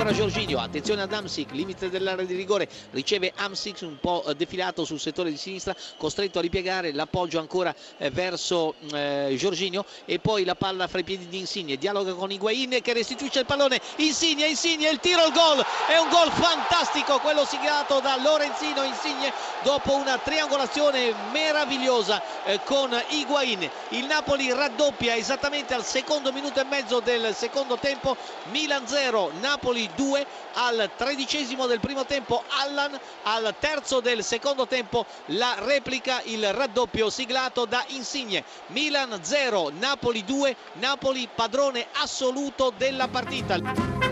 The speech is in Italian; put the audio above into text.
ancora Giorginio, attenzione ad Amsic, limite dell'area di rigore, riceve Amsic un po' eh, defilato sul settore di sinistra, costretto a ripiegare l'appoggio ancora eh, verso eh, Giorginio e poi la palla fra i piedi di Insigne, dialoga con Higuain che restituisce il pallone, Insigne, Insigne, il tiro, il gol, è un gol fantastico quello siglato da Lorenzino Insigne dopo una triangolazione meravigliosa eh, con Higuain, il Napoli raddoppia esattamente al secondo minuto e mezzo del secondo tempo, Milan 0, Napoli 2 al tredicesimo del primo tempo, Allan al terzo del secondo tempo, la replica, il raddoppio siglato da Insigne, Milan 0, Napoli 2, Napoli padrone assoluto della partita.